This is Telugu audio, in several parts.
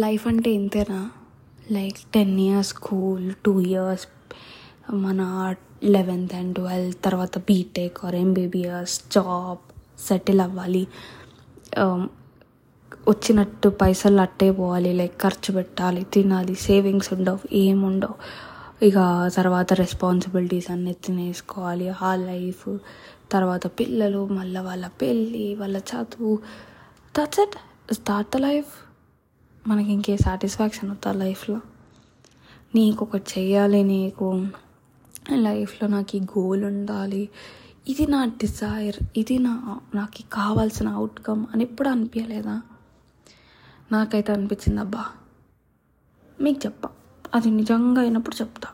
లైఫ్ అంటే ఇంతేనా? Like ten years school two years మన లెవెన్త్ అండ్ ట్వెల్త్ తర్వాత BTech or MBBS job settle అవ్వాలి. Um, వచ్చినట్టు పైసలు అట్టే పోవాలి లైక్ ఖర్చు పెట్టాలి తినాలి సేవింగ్స్ ఉండవు ఏముండవు ఇక తర్వాత రెస్పాన్సిబిలిటీస్ అన్నీ తినేసుకోవాలి ఆ లైఫ్. తర్వాత పిల్లలు మళ్ళీ వాళ్ళ పెళ్ళి వాళ్ళ చదువు. That's it start the life మనకి ఇంకే సాటిస్ఫాక్షన్ అవుతా లైఫ్లో. నీకు ఒకటి చెయ్యాలి నీకు. లైఫ్లో నాకు ఈ గోల్ ఉండాలి ఇది నా డిజైర్ ఇది నా నాకు కావాల్సిన అవుట్కమ్ అని ఎప్పుడు అనిపించలేదా నాకైతే అనిపించింది అబ్బా మీకు చెప్పా. అది నిజంగా అయినప్పుడు చెప్తా.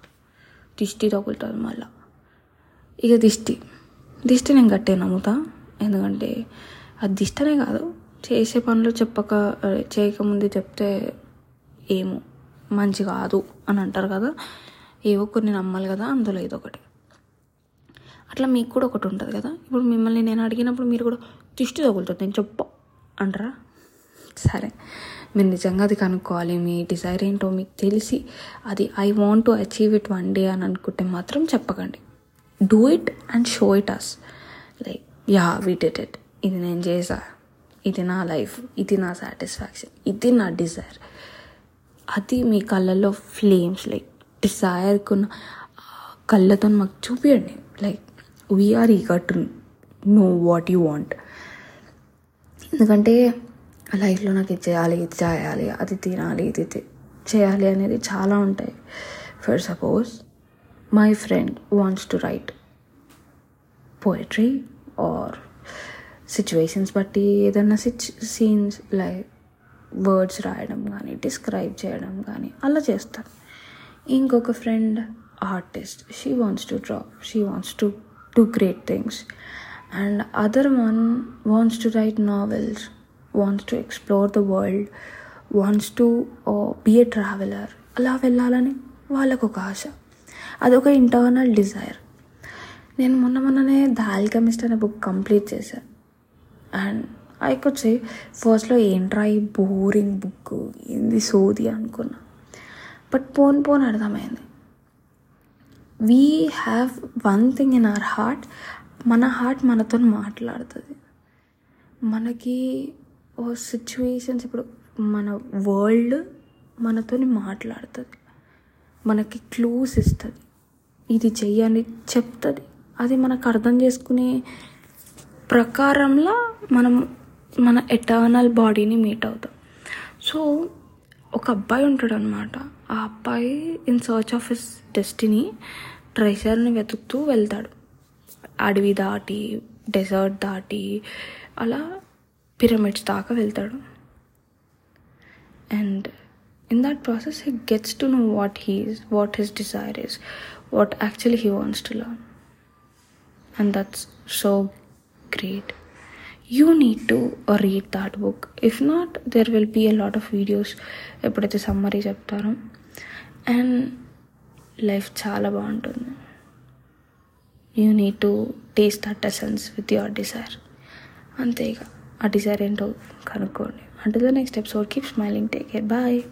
దిష్టి తగులుతుంది మళ్ళా. ఇక దిష్టి. దిష్టి నేను గట్టే నమ్ముతా. ఎందుకంటే అది దిష్టనే కాదు. చేసే పనులు చెప్పక చేయకముందు చెప్తే ఏమో. మంచి కాదు అని అంటారు కదా. ఏవో కొన్ని నమ్మాలి కదా అందులో ఇదొకటి అట్లా మీకు కూడా ఒకటి ఉంటుంది కదా. ఇప్పుడు మిమ్మల్ని నేను అడిగినప్పుడు మీరు కూడా దిష్టి తగులుతుంది నేను చెప్ప అంటారా? సరే. మీరు నిజంగా అది కనుక్కోవాలి. మీ డిజైర్ ఏంటో మీకు తెలిసి అది I want to achieve it one day అని అనుకుంటే మాత్రం చెప్పకండి. Do it and show it us. Like yeah we did it. ఇది నేను చేసా. ఇది నా లైఫ్ ఇది నా సాటిస్ఫాక్షన్ ఇది నా డిజైర్. అది మీ కళ్ళల్లో ఫ్లేమ్స్ లైక్ డిజైర్కున్న కళ్ళతో మాకు చూపించండి like we are eager to know what you want ఎందుకంటే లైఫ్లో నాకు ఇది చేయాలి ఇది చేయాలి అది తినాలి ఇది చేయాలి అనేది చాలా ఉంటాయి. For suppose my friend wants to write poetry or situations బట్టి ఏదైనా సిచ్ సీన్స్ లైక్ వర్డ్స్ రాయడం కానీ డిస్క్రైబ్ చేయడం కానీ అలా చేస్తాను ఇంకొక friend artist she wants to draw she wants to to great things and other one wants to write novels wants to explore the world wants to be a traveller అలా వెళ్ళాలని వాళ్ళకు ఒక ఆశ. అదొక ఇంటర్నల్ డిజైర్ నేను మొన్న మొన్ననే ద ఆల్కమిస్ట్ అనే బుక్ కంప్లీట్ చేశాను అండ్ ఐ కుడ్ సే ఫస్ట్లో ఏంట్రా ఈ బోరింగ్ బుక్ ఏంది సోది అనుకున్నా. బట్ పోన్ పోన్ అర్థమైంది. We have one thing in our heart మన హార్ట్ మనతో మాట్లాడుతుంది. మనకి ఓ సిచ్యువేషన్స్ ఇప్పుడు మన వరల్డ్ మనతో మాట్లాడుతుంది. మనకి క్లూస్ ఇస్తుంది. ఇది చెయ్యని చెప్తుంది. అది మనకు అర్థం చేసుకునే ప్రకారంలో మనం మన ఎటర్నల్ బాడీని మీట్ అవుతాం. సో ఒక అబ్బాయి ఉంటాడు అనమాట ఆ అబ్బాయి in search of his destiny ట్రెషర్ని వెతుకుతూ వెళ్తాడు. అడవి దాటి డెజర్ట్ దాటి అలా పిరమిడ్స్ దాకా వెళ్తాడు. And in that process he gets to know what he's what his desire is what actually he wants to learn and that's so great. You need to read that book. If not there will be a lot of videos. ఎప్పుడైతే సమ్మరీ చెప్తారో. అండ్ లైఫ్ చాలా బాగుంటుంది. You need to taste that essence with your desire అంతే ఇక. ఆ డిజైర్ ఏంటో కనుక్కోండి. అంటే the next episode keep smiling take care bye